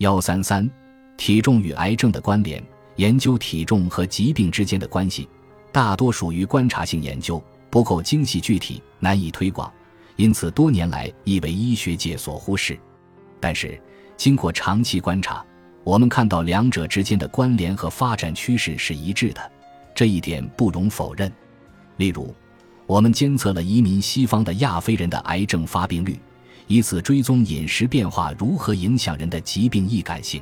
幺三三，体重与癌症的关联。研究体重和疾病之间的关系，大多属于观察性研究，不够精细具体，难以推广，因此多年来亦为医学界所忽视。但是，经过长期观察，我们看到两者之间的关联和发展趋势是一致的，这一点不容否认。例如，我们监测了移民西方的亚非人的癌症发病率，以此追踪饮食变化如何影响人的疾病易感性。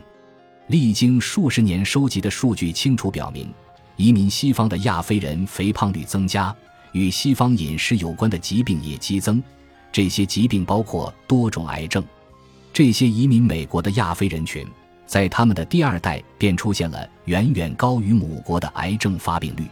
历经数十年收集的数据清楚表明，移民西方的亚非人肥胖率增加，与西方饮食有关的疾病也激增。这些疾病包括多种癌症。这些移民美国的亚非人群，在他们的第二代便出现了远远高于母国的癌症发病率。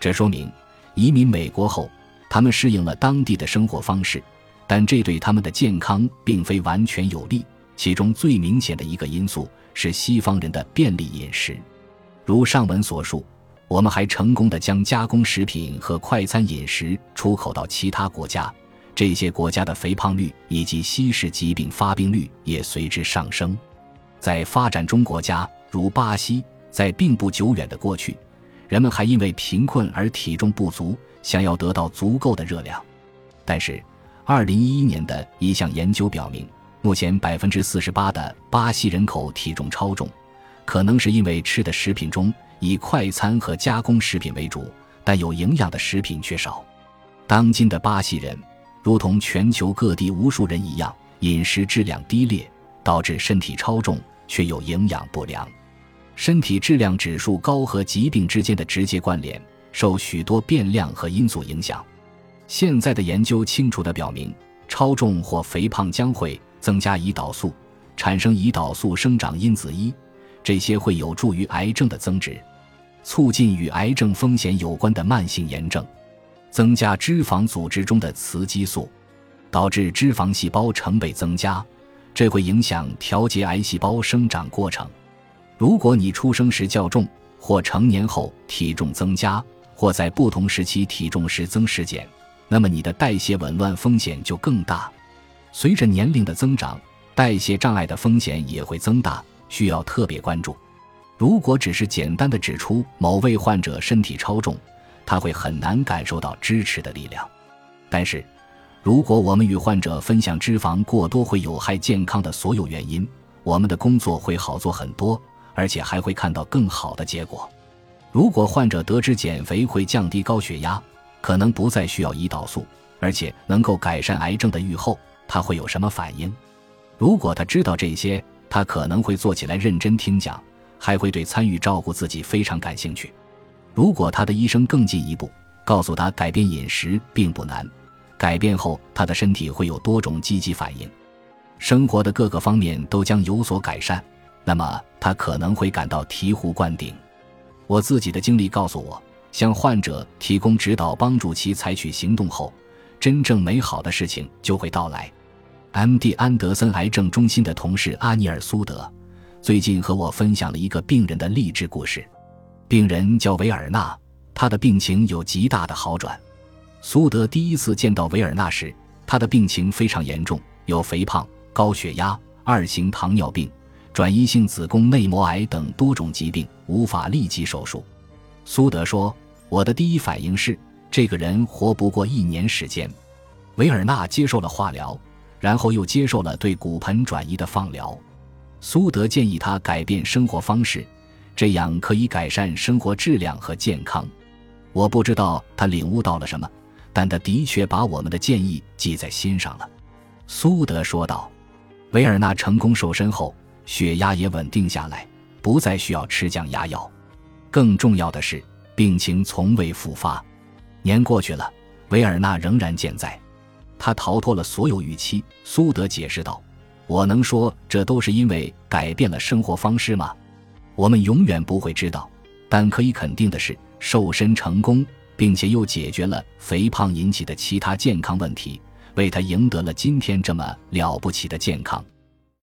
这说明，移民美国后，他们适应了当地的生活方式，但这对他们的健康并非完全有利。其中最明显的一个因素。是西方人的便利饮食，如上文所述，我们还成功的将加工食品和快餐饮食出口到其他国家，这些国家的肥胖率以及西式疾病发病率也随之上升。在发展中国家如巴西，在并不久远的过去，人们还因为贫困而体重不足，想要得到足够的热量。但是，二零一一年的一项研究表明。目前百分之四十八的巴西人口体重超重，可能是因为吃的食品中以快餐和加工食品为主，但有营养的食品缺少。当今的巴西人，如同全球各地无数人一样，饮食质量低劣，导致身体超重却又营养不良。身体质量指数高和疾病之间的直接关联，受许多变量和因素影响。现在的研究清楚地表明，超重或肥胖将会。增加胰岛素，产生胰岛素生长因子一，这些会有助于癌症的增殖，促进与癌症风险有关的慢性炎症，增加脂肪组织中的雌激素，导致脂肪细胞成倍增加，这会影响调节癌细胞生长过程。如果你出生时较重，或成年后体重增加，或在不同时期体重时增时减，那么你的代谢紊乱风险就更大。随着年龄的增长，代谢障碍的风险也会增大，需要特别关注。如果只是简单的指出某位患者身体超重，他会很难感受到支持的力量。但是，如果我们与患者分享脂肪过多会有害健康的所有原因，我们的工作会好做很多，而且还会看到更好的结果。如果患者得知减肥会降低高血压，可能不再需要胰岛素，而且能够改善癌症的预后。他会有什么反应？如果他知道这些，他可能会坐起来认真听讲，还会对参与照顾自己非常感兴趣。如果他的医生更进一步告诉他改变饮食并不难，改变后他的身体会有多种积极反应，生活的各个方面都将有所改善，那么他可能会感到醍醐灌顶。我自己的经历告诉我，向患者提供指导，帮助其采取行动后。真正美好的事情就会到来。M.D. 安德森癌症中心的同事阿尼尔·苏德最近和我分享了一个病人的励志故事。病人叫维尔纳，他的病情有极大的好转。苏德第一次见到维尔纳时，他的病情非常严重，有肥胖、高血压、二型糖尿病、转移性子宫内膜癌等多种疾病，无法立即手术。苏德说：“我的第一反应是。”这个人活不过一年时间，维尔纳接受了化疗，然后又接受了对骨盆转移的放疗。苏德建议他改变生活方式，这样可以改善生活质量和健康。我不知道他领悟到了什么，但他的确把我们的建议记在心上了。苏德说道：“维尔纳成功瘦身后，血压也稳定下来，不再需要吃降压药。更重要的是，病情从未复发。”年过去了，维尔纳仍然健在，他逃脱了所有预期。苏德解释道：“我能说这都是因为改变了生活方式吗？我们永远不会知道。但可以肯定的是，瘦身成功，并且又解决了肥胖引起的其他健康问题，为他赢得了今天这么了不起的健康。”